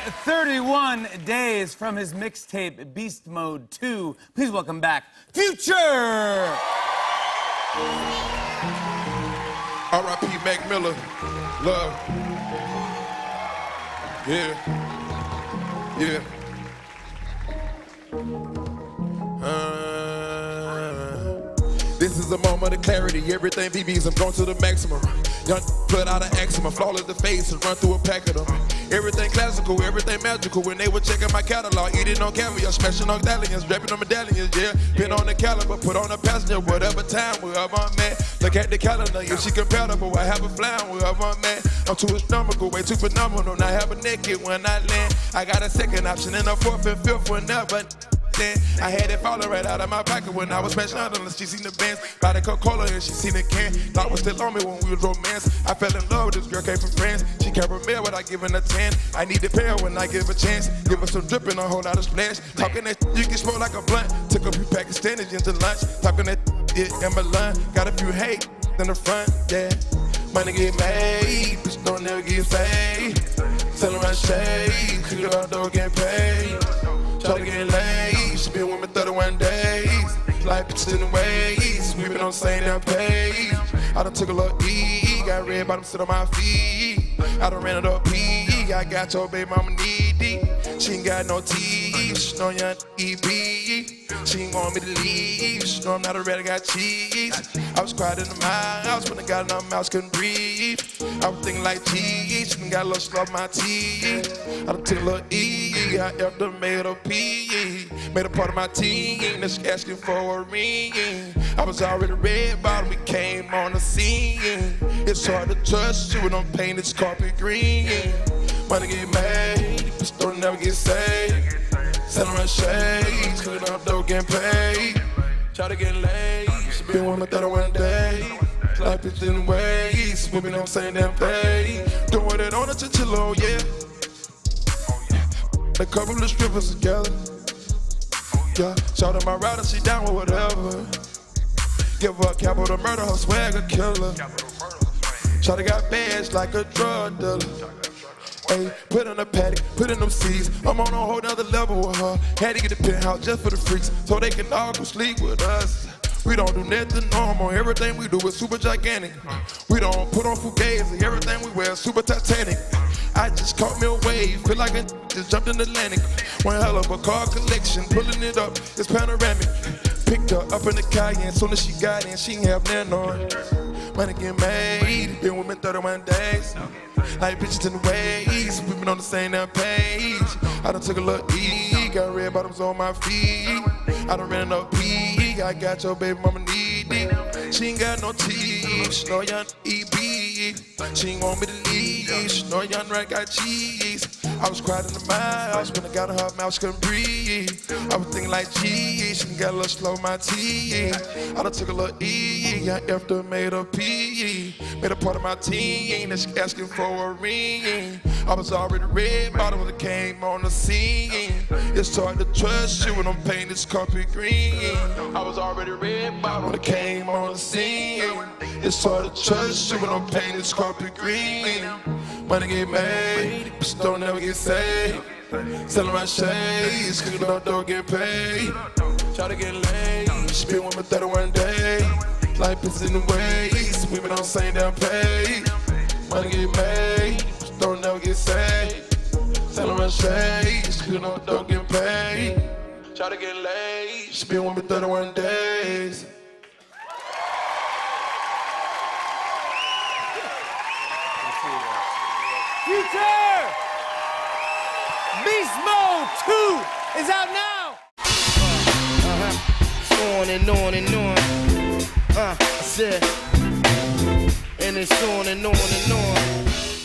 31 days from his mixtape Beast Mode 2. Please welcome back Future! R.I.P. Mac Miller. Love. Yeah. Yeah. Is a moment of clarity. Everything VBs, I'm going to the maximum. Young put out an eczema, flawless the face and run through a pack of them. Everything classical, everything magical. When they were checking my catalog, eating on caviar, smashing on medallions, draping on medallions, yeah. Pin on the caliber, put on a passenger, whatever time, wherever I'm at. Look at the calendar, if she compatible, I have a flying wherever I'm at. I'm too astronomical, way too phenomenal. Not have a naked when I land. I got a second option and a fourth and fifth whenever I had it falling right out of my pocket when I was smashing out unless she seen the bands. By the Coca-Cola and she seen the can. Thought was still on me when we was romance. I fell in love with this girl, came from France. She can't mail without giving a 10. I need the pair when I give a chance. Give her some dripping, a whole lot of splash. Talking that you can smoke like a blunt. Took a few Pakistanis into lunch. Talking that yeah, in my line. Got a few hate in the front, yeah. Money get made, bitch don't never get paid. Selling my shade, it all, don't get paid. Try to get laid, 31 days. Like bitches in the ways, we been on the same damn page. I done took a little E, got red bottom sit on my feet. I done ran it up P, I got your baby mama needy. She ain't got no teeth, she know young EB. She ain't want me to leave, she know I'm not a red, I got cheese. I was quiet in the house when I got in my mouth, couldn't breathe. I was thinking like cheese, she got a little slow my teeth. I done took a little E, I effed her, made her pee. Made a part of my team, that's asking for a ring. I was already red bottom, we came on the scene. It's hard to trust you when I'm painting this carpet green. Money get made, but don't never get saved. Selling my shades, cooking up dope, getting paid. Try to get laid, she been with me 31 days. Life is in ways, moving on same damn thing. Doing it on a chinchilla, yeah. A couple of strippers together. Yeah, shout out my rider, she down with whatever. Give her a capital murder, her swag a killer. To got badge like a drug dealer. Hey, put in a paddock, put in them seats. I'm on a whole nother level with her. Had to get the penthouse just for the freaks, so they can all go sleep with us. We don't do nothing normal, everything we do is super gigantic. We don't put on fugazi, everything we wear is super titanic. I just caught me a wave, feel like I just jumped in the Atlantic. One hell of a car collection, pulling it up, it's panoramic. Picked her up in the Cayenne, soon as she got in, she ain't have nothing on. Money get made, been with me 31 days. Like bitches in the ways, we been on the same damn page. I done took a little E, got red bottoms on my feet. I done ran up P, I got your baby mama needy. She ain't got no teeth, she know young EB. She ain't want me to leave, know young right got cheese. I was crying in the house when I got her mouth, couldn't breathe. I was thinking like, gee, she got a little slow my teeth. I done took a little E, I after made her pee. Made a part of my team, she asking for a ring. I was already red bottom when it came on the scene. It's hard to trust you when I'm painting this carpet green. I was already red bottom when it came on the scene. It's hard to trust you when I'm painting this carpet green. Money get made, but don't never get saved. Selling my shades, cooking up dough, get paid. Try to get laid, she been with me 31 days. Life is in the ways, we been on the same damn page. Money get made, but don't never get saved. Selling my shades, cooking up dough, get paid. Try to get laid, she been with me 31 days. Future! Beast Mode 2 is out now! Uh-huh. On and on and on. Uh, I said, and it's on and on and on.